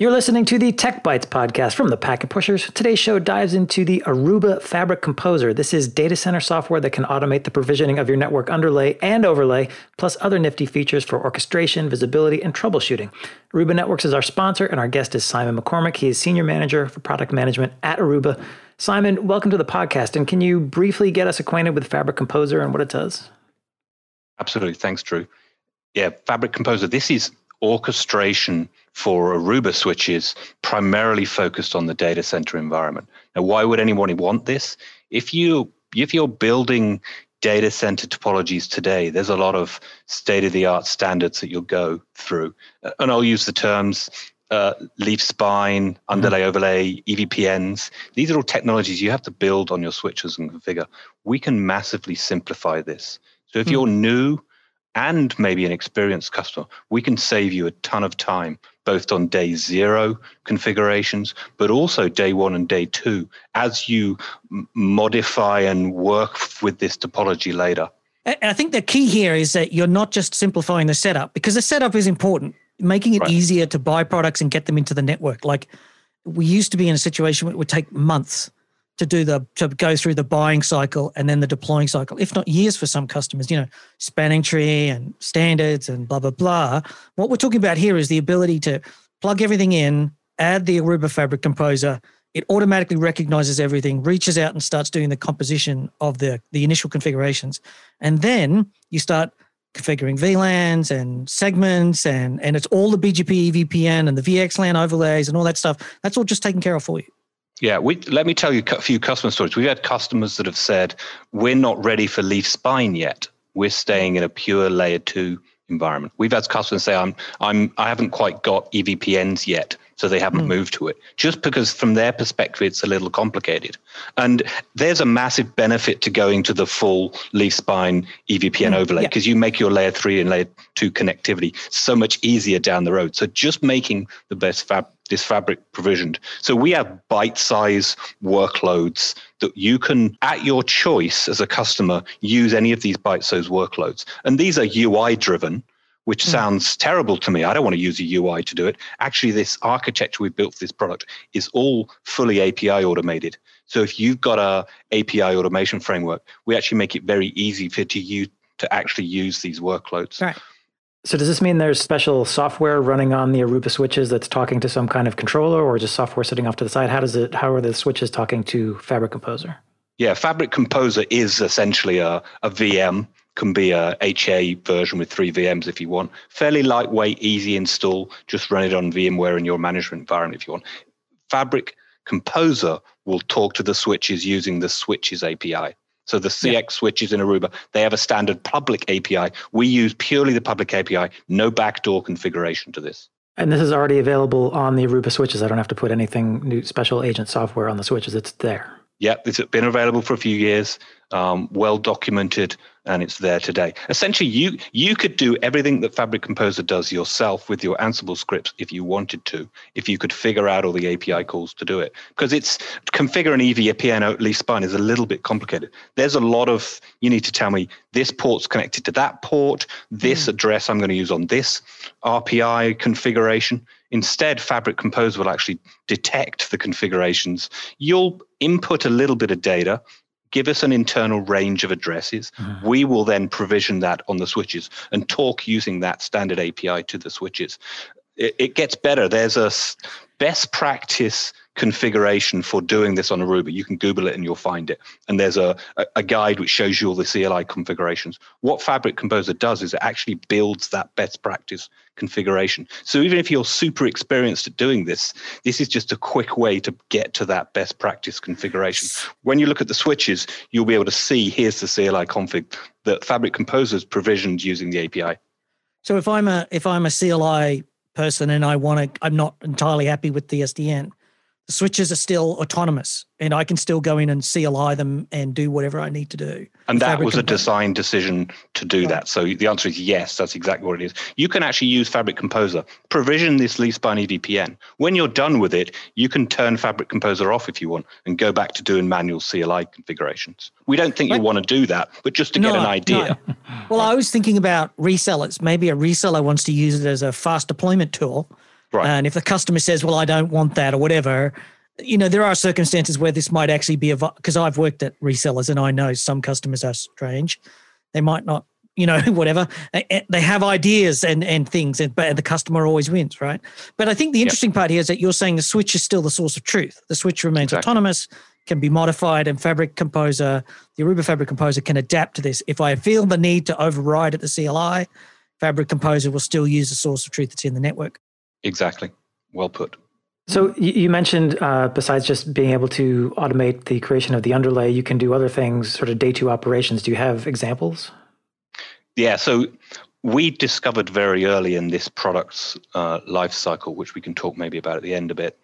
You're listening to the Tech Bytes podcast from the Packet Pushers. Today's show dives into the Aruba Fabric Composer. This is data center software that can automate the provisioning of your network underlay and overlay, plus other nifty features for orchestration, visibility, and troubleshooting. Aruba Networks is our sponsor, and our guest is Simon McCormack. He is Senior Manager for Product Management at Aruba. Simon, welcome to the podcast. And can you briefly get us acquainted with Fabric Composer and what it does? Absolutely. Thanks, Drew. Yeah, Fabric Composer. This is orchestration for Aruba switches primarily focused on the data center environment. Now, why would anyone want this? If you if you're building data center topologies today, there's a lot of state of the art standards that you'll go through, uh, and I'll use the terms uh, leaf spine, mm-hmm. underlay overlay, EVPNs. These are all technologies you have to build on your switches and configure. We can massively simplify this. So if mm. you're new and maybe an experienced customer, we can save you a ton of time, both on day zero configurations, but also day one and day two, as you m- modify and work with this topology later. And I think the key here is that you're not just simplifying the setup because the setup is important, making it right. easier to buy products and get them into the network. Like we used to be in a situation where it would take months to do the to go through the buying cycle and then the deploying cycle, if not years for some customers, you know, spanning tree and standards and blah blah blah. What we're talking about here is the ability to plug everything in, add the Aruba Fabric Composer. It automatically recognizes everything, reaches out and starts doing the composition of the, the initial configurations. And then you start configuring VLANs and segments and and it's all the BGP EVPN and the VXLAN overlays and all that stuff. That's all just taken care of for you. Yeah, we let me tell you a few customer stories. We've had customers that have said, "We're not ready for leaf spine yet. We're staying in a pure layer two environment." We've had customers say, "I'm, I'm, I haven't quite got EVPNs yet." So they haven't mm. moved to it. Just because from their perspective it's a little complicated. And there's a massive benefit to going to the full leaf spine evpn mm, overlay because yeah. you make your layer 3 and layer 2 connectivity so much easier down the road. So just making the best fab this fabric provisioned. So we have bite size workloads that you can at your choice as a customer use any of these bite size workloads. And these are ui driven which mm. sounds terrible to me. I don't want to use a UI to do it. Actually, this architecture we've built for this product is all fully API automated. So if you've got a API automation framework, we actually make it very easy for to you to actually use these workloads. Right. So does this mean there's special software running on the Aruba switches that's talking to some kind of controller or just software sitting off to the side? How does it how are the switches talking to Fabric Composer? Yeah, Fabric Composer is essentially a, a VM can be a HA version with three VMs if you want. Fairly lightweight, easy install. Just run it on VMware in your management environment if you want. Fabric Composer will talk to the switches using the switches API. So the CX yeah. switches in Aruba, they have a standard public API. We use purely the public API, no backdoor configuration to this. And this is already available on the Aruba switches. I don't have to put anything new special agent software on the switches. It's there. Yeah, it's been available for a few years, um, well documented, and it's there today. Essentially, you you could do everything that Fabric Composer does yourself with your Ansible scripts if you wanted to, if you could figure out all the API calls to do it. Because it's configure an EVPN leaf spine is a little bit complicated. There's a lot of you need to tell me this port's connected to that port, this mm. address I'm going to use on this RPI configuration. Instead, Fabric Composer will actually detect the configurations. You'll input a little bit of data, give us an internal range of addresses. Mm-hmm. We will then provision that on the switches and talk using that standard API to the switches. It, it gets better. There's a best practice configuration for doing this on Aruba. You can Google it and you'll find it. And there's a, a, guide which shows you all the CLI configurations. What Fabric Composer does is it actually builds that best practice configuration. So even if you're super experienced at doing this, this is just a quick way to get to that best practice configuration. When you look at the switches, you'll be able to see here's the CLI config that Fabric Composer is provisioned using the API. So if I'm a if I'm a CLI person and I want to, I'm not entirely happy with the SDN. The switches are still autonomous and I can still go in and CLI them and do whatever I need to do. And that was a design decision to do right. that. So the answer is yes, that's exactly what it is. You can actually use Fabric Composer, provision this leaf-spine EVPN. When you're done with it, you can turn Fabric Composer off if you want and go back to doing manual CLI configurations. We don't think you want to do that, but just to no, get an idea. No. Well, I was thinking about resellers. Maybe a reseller wants to use it as a fast deployment tool Right. And if the customer says, well, I don't want that or whatever, you know, there are circumstances where this might actually be a, because I've worked at resellers and I know some customers are strange. They might not, you know, whatever. They have ideas and, and things, and, but the customer always wins, right? But I think the interesting yep. part here is that you're saying the switch is still the source of truth. The switch remains exactly. autonomous, can be modified, and Fabric Composer, the Aruba Fabric Composer can adapt to this. If I feel the need to override at the CLI, Fabric Composer will still use the source of truth that's in the network. Exactly. Well put. So you mentioned uh, besides just being able to automate the creation of the underlay, you can do other things, sort of day two operations. Do you have examples? Yeah. So we discovered very early in this product's uh, life cycle, which we can talk maybe about at the end a bit,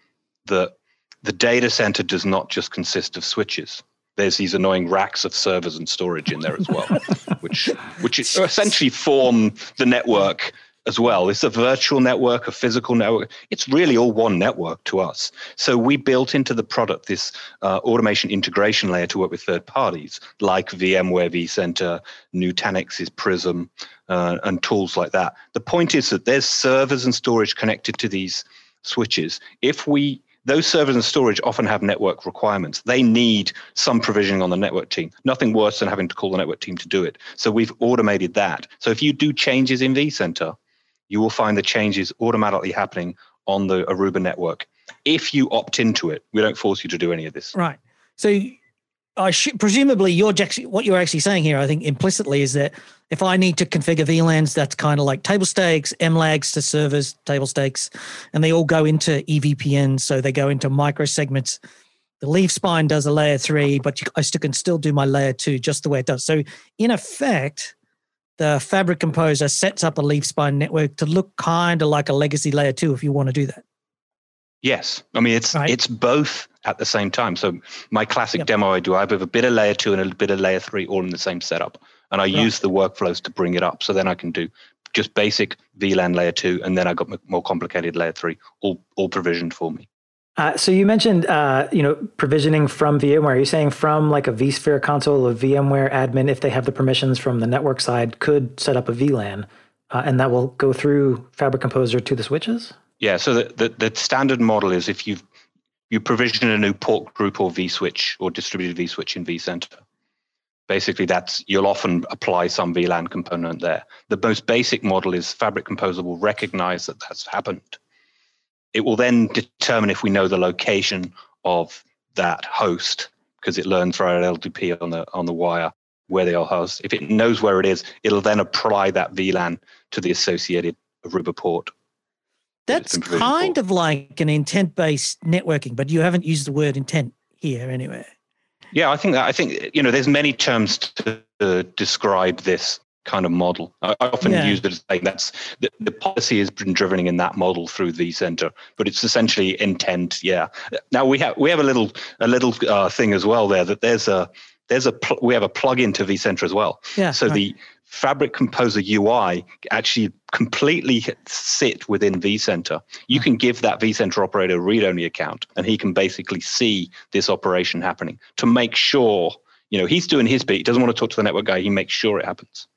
that the data center does not just consist of switches. There's these annoying racks of servers and storage in there as well, which which essentially form the network as well. It's a virtual network, a physical network. It's really all one network to us. So we built into the product this uh, automation integration layer to work with third parties like VMware vCenter, Nutanix's Prism, uh, and tools like that. The point is that there's servers and storage connected to these switches. If we those servers and storage often have network requirements. They need some provisioning on the network team. Nothing worse than having to call the network team to do it. So we've automated that. So if you do changes in vCenter, you will find the changes automatically happening on the Aruba network. If you opt into it, we don't force you to do any of this. Right. So, I should, presumably, you're what you're actually saying here, I think implicitly, is that if I need to configure VLANs, that's kind of like table stakes, MLAGs to servers, table stakes, and they all go into EVPN. So they go into micro segments. The leaf spine does a layer three, but I still can still do my layer two just the way it does. So, in effect, the Fabric Composer sets up a leaf spine network to look kind of like a legacy layer two if you want to do that. Yes, I mean it's right. it's both at the same time. So my classic yep. demo I do, I have a bit of layer two and a bit of layer three all in the same setup, and I right. use the workflows to bring it up. So then I can do just basic VLAN layer two, and then I got more complicated layer three, all all provisioned for me. Uh, so you mentioned, uh, you know, provisioning from VMware. Are you saying from like a vSphere console, a VMware admin, if they have the permissions from the network side, could set up a VLAN, uh, and that will go through Fabric Composer to the switches? Yeah. So the, the, the standard model is if you you provision a new port group or vSwitch or distributed vSwitch in vCenter. Basically, that's you'll often apply some VLAN component there. The most basic model is Fabric Composer will recognize that that's happened it will then determine if we know the location of that host because it learns via LLDP on the on the wire where they are housed. If it knows where it is, it'll then apply that VLAN to the associated Aruba port. That's kind of like an intent-based networking, but you haven't used the word intent here anywhere. Yeah, I think that I think you know there's many terms to uh, describe this kind of model. I, often yeah. use it as saying that's the, the policy has been driven in that model through vCenter, but it's essentially intent. Yeah. Now we have we have a little a little uh, thing as well there that there's a there's a pl- we have a plug-in to vCenter as well. Yeah. So right. the Fabric Composer UI actually completely sit within vCenter. You can give that vCenter operator a read-only account, and he can basically see this operation happening to make sure. You know, he's doing his bit. He doesn't want to talk to the network guy. He makes sure it happens.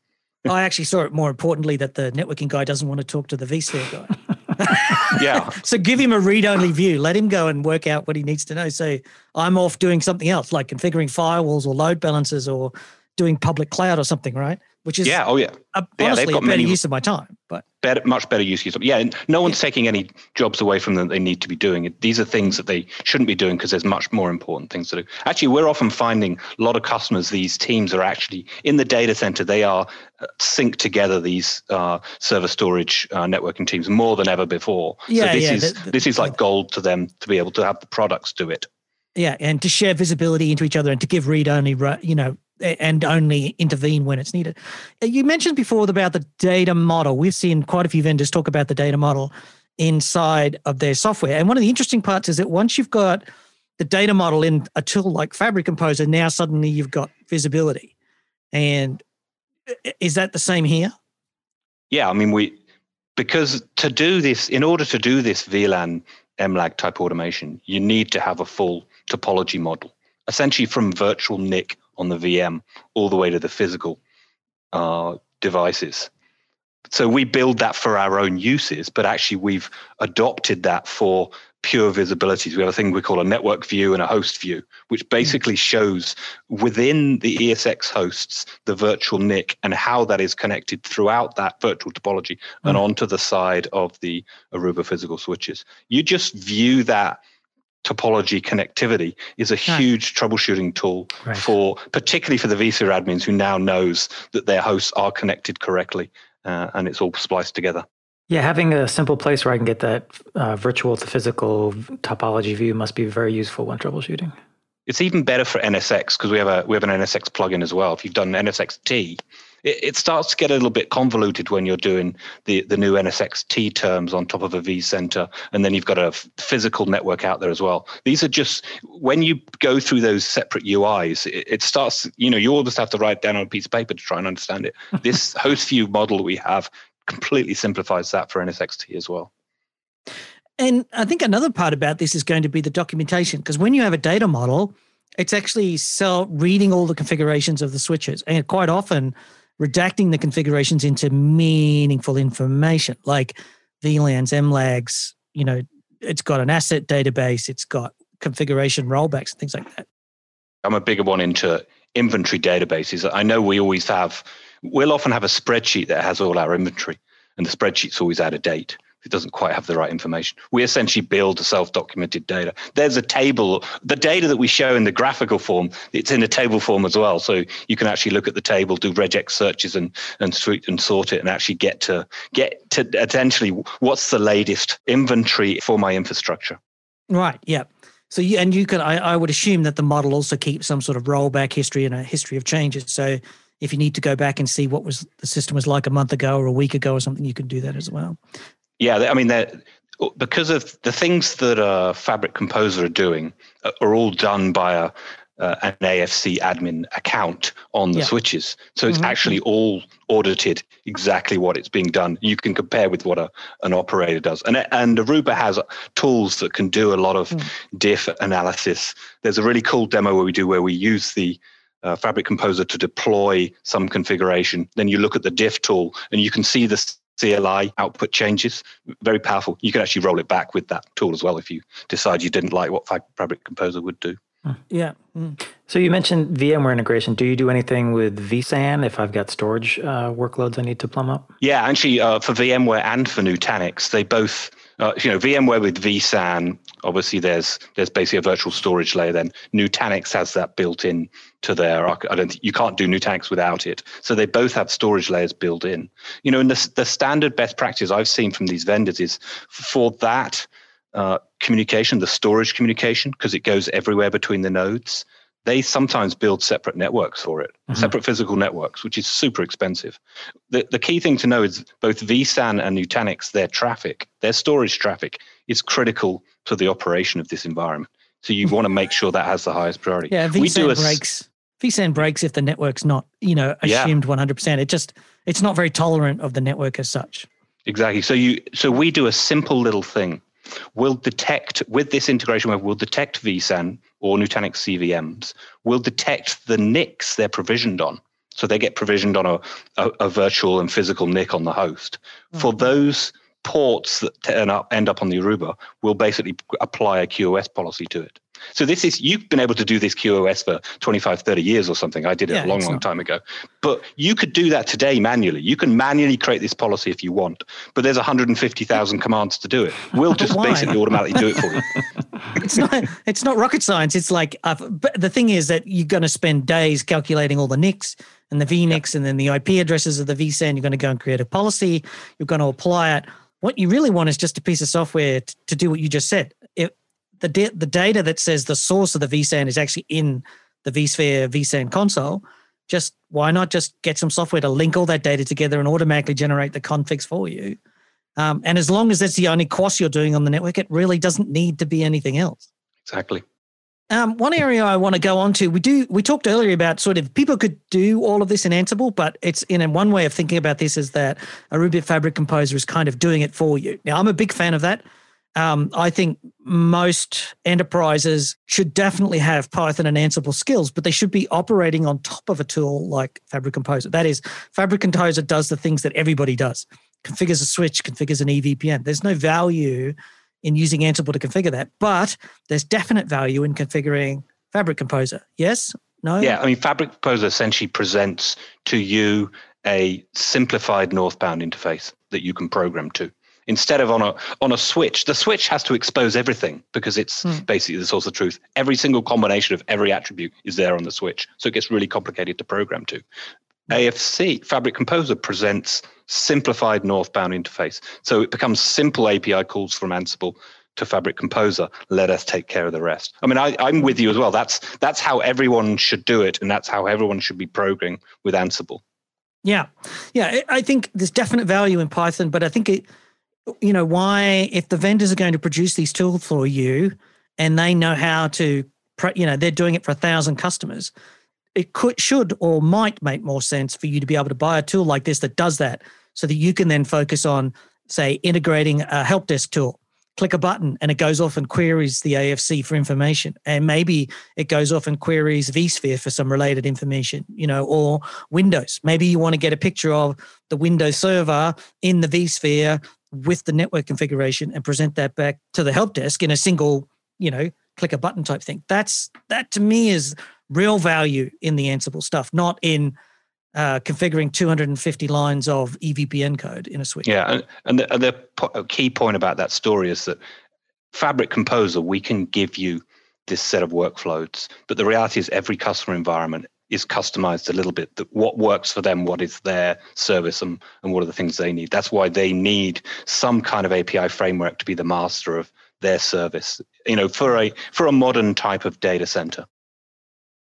I actually saw it more importantly that the networking guy doesn't want to talk to the vSphere guy. yeah. so give him a read only view. Let him go and work out what he needs to know. So I'm off doing something else, like configuring firewalls or load balancers or doing public cloud or something, right? which is yeah, oh yeah, a, yeah honestly a better many, use of my time. But better, much better use of yeah. No one's yeah. taking any jobs away from them that they need to be doing. These are things that they shouldn't be doing because there's much more important things to do. Actually, we're often finding a lot of customers. These teams are actually in the data center. They are uh, synced together. These uh, server storage uh, networking teams more than ever before. Yeah, so this yeah, is the, the, this is like gold to them to be able to have the products do it. Yeah, and to share visibility into each other and to give read only, you know, and only intervene when it's needed. You mentioned before about the data model. We've seen quite a few vendors talk about the data model inside of their software. And one of the interesting parts is that once you've got the data model in a tool like Fabric Composer, now suddenly you've got visibility. And is that the same here? Yeah, I mean, we because to do this, in order to do this VLAN MLAG type automation, you need to have a full topology model, essentially from virtual NIC on the VM all the way to the physical uh, devices. So we build that for our own uses, but actually we've adopted that for pure visibilities. We have a thing we call a network view and a host view, which hmm. basically shows within the ESX hosts the virtual NIC and how that is connected throughout that virtual topology and hmm. onto the side of the Aruba physical switches. You just view that topology connectivity is a huge right. troubleshooting tool right. for particularly for the vSphere admins who now knows that their hosts are connected correctly uh, and it's all spliced together. Yeah, having a simple place where I can get that uh, virtual to physical topology view must be very useful when troubleshooting. It's even better for NSX because we have a we have an NSX plugin as well. If you've done NSX-T, it, it starts to get a little bit convoluted when you're doing the the new NSX-T terms on top of a vCenter, and then you've got a physical network out there as well. These are just when you go through those separate UIs, it, it starts. You know, you all just have to write down on a piece of paper to try and understand it. this host view model we have completely simplifies that for NSX-T as well. And I think another part about this is going to be the documentation, because when you have a data model, it's actually so reading all the configurations of the switches, and quite often redacting the configurations into meaningful information, like VLANs, MLAGs. You know, it's got an asset database, it's got configuration rollbacks and things like that. I'm a bigger one into inventory databases. I know we always have we'll often have a spreadsheet that has all our inventory, and the spreadsheet's always out of date. It doesn't quite have the right information. We essentially build self-documented data. There's a table. The data that we show in the graphical form, it's in a table form as well. So you can actually look at the table, do regex searches, and and sort and sort it, and actually get to get to essentially what's the latest inventory for my infrastructure. Right. Yeah. So you, and you can I, I would assume that the model also keeps some sort of rollback history and a history of changes. So if you need to go back and see what was the system was like a month ago or a week ago or something, you can do that as well. Yeah, I mean, because of the things that uh, Fabric Composer are doing uh, are all done by a uh, an AFC admin account on the yeah. switches. So it's mm-hmm. actually all audited exactly what it's being done. You can compare with what a, an operator does. And, and Aruba has tools that can do a lot of mm. diff analysis. There's a really cool demo where we do where we use the uh, Fabric Composer to deploy some configuration. Then you look at the diff tool and you can see the CLI output changes. Very powerful. You can actually roll it back with that tool as well if you decide you didn't like what Fabric Composer would do. Yeah. Mm. So you mentioned VMware integration. Do you do anything with vSAN if I've got storage uh, workloads I need to plumb up? Yeah, actually, uh, for VMware and for Nutanix, they both uh, you know, VMware with vSAN, obviously there's there's basically a virtual storage layer. Then Nutanix has that built in to their. I don't. You can't do Nutanix without it. So they both have storage layers built in. You know, and the the standard best practice I've seen from these vendors is for that uh, communication, the storage communication, because it goes everywhere between the nodes they sometimes build separate networks for it, mm-hmm. separate physical networks, which is super expensive. The, the key thing to know is both vSAN and Nutanix, their traffic, their storage traffic is critical to the operation of this environment. So you want to make sure that has the highest priority. Yeah, vSAN we do a, breaks. vSAN breaks if the network's not, you know, assumed yeah. 100%. It just, it's not very tolerant of the network as such. Exactly. So you, so we do a simple little thing will detect with this integration web will detect vSAN or Nutanix CVMs, will detect the NICs they're provisioned on. So they get provisioned on a, a, a virtual and physical NIC on the host. Mm-hmm. For those ports that turn up, end up on the Aruba, we'll basically apply a QoS policy to it. So this is you've been able to do this QoS for 25, 30 years or something. I did it yeah, a long, long time ago. But you could do that today manually. You can manually create this policy if you want. But there's 150,000 commands to do it. We'll just basically automatically do it for you. it's not it's not rocket science. It's like uh, but the thing is that you're going to spend days calculating all the NICs and the VNICs and then the IP addresses of the vSAN. You're going to go and create a policy. You're going to apply it. What you really want is just a piece of software to, to do what you just said. The the data that says the source of the vSAN is actually in the vSphere vSAN console. Just why not just get some software to link all that data together and automatically generate the configs for you? Um, and as long as that's the only course you're doing on the network, it really doesn't need to be anything else. Exactly. Um, one area I want to go on to, we do we talked earlier about sort of people could do all of this in Ansible, but it's in a, one way of thinking about this is that a Aruba Fabric Composer is kind of doing it for you. Now I'm a big fan of that. Um, I think most enterprises should definitely have Python and Ansible skills, but they should be operating on top of a tool like Fabric Composer. That is, Fabric Composer does the things that everybody does configures a switch, configures an EVPN. There's no value in using Ansible to configure that, but there's definite value in configuring Fabric Composer. Yes? No? Yeah, I mean, Fabric Composer essentially presents to you a simplified northbound interface that you can program to instead of on a on a switch. The switch has to expose everything because it's hmm. basically the source of truth. Every single combination of every attribute is there on the switch. So it gets really complicated to program to. Afc fabric composer presents simplified northbound interface. So it becomes simple api calls from ansible to fabric composer. Let us take care of the rest. I mean I, i'm with you as well. That's that's how everyone should do it and that's how everyone should be programming with ansible. Yeah. Yeah i think there's definite value in python but i think it you know, why, if the vendors are going to produce these tools for you and they know how to, you know, they're doing it for a thousand customers, it could, should, or might make more sense for you to be able to buy a tool like this that does that so that you can then focus on, say, integrating a help desk tool. Click a button and it goes off and queries the AFC for information. And maybe it goes off and queries vSphere for some related information, you know, or Windows. Maybe you want to get a picture of the Windows server in the vSphere with the network configuration and present that back to the help desk in a single, you know, click a button type thing. That's that to me is real value in the Ansible stuff, not in uh, configuring 250 lines of EVPN code in a switch. Yeah, and, and the, and the key point about that story is that Fabric Composer, we can give you this set of workflows, but the reality is every customer environment is customized a little bit. That what works for them what is their service and, and what are the things they need. That's why they need some kind of api framework to be the master of their service. You know for a for a modern type of data center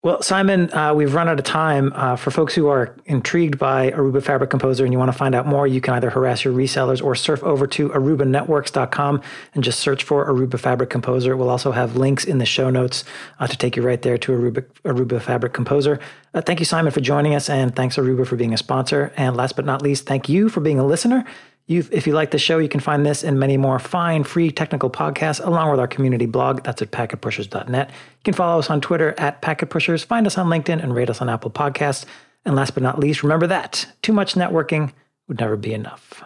well, Simon, uh, we've run out of time. Uh, for folks who are intrigued by Aruba Fabric Composer and you want to find out more, you can either harass your resellers or surf over to arubanetworks.com and just search for Aruba Fabric Composer. We'll also have links in the show notes uh, to take you right there to Aruba, Aruba Fabric Composer. Uh, thank you, Simon, for joining us, and thanks, Aruba, for being a sponsor. And last but not least, thank you for being a listener. You've, if you like the show, you can find this and many more fine, free technical podcasts along with our community blog. That's at packetpushers.net. You can follow us on Twitter at packetpushers, find us on LinkedIn, and rate us on Apple Podcasts. And last but not least, remember that too much networking would never be enough.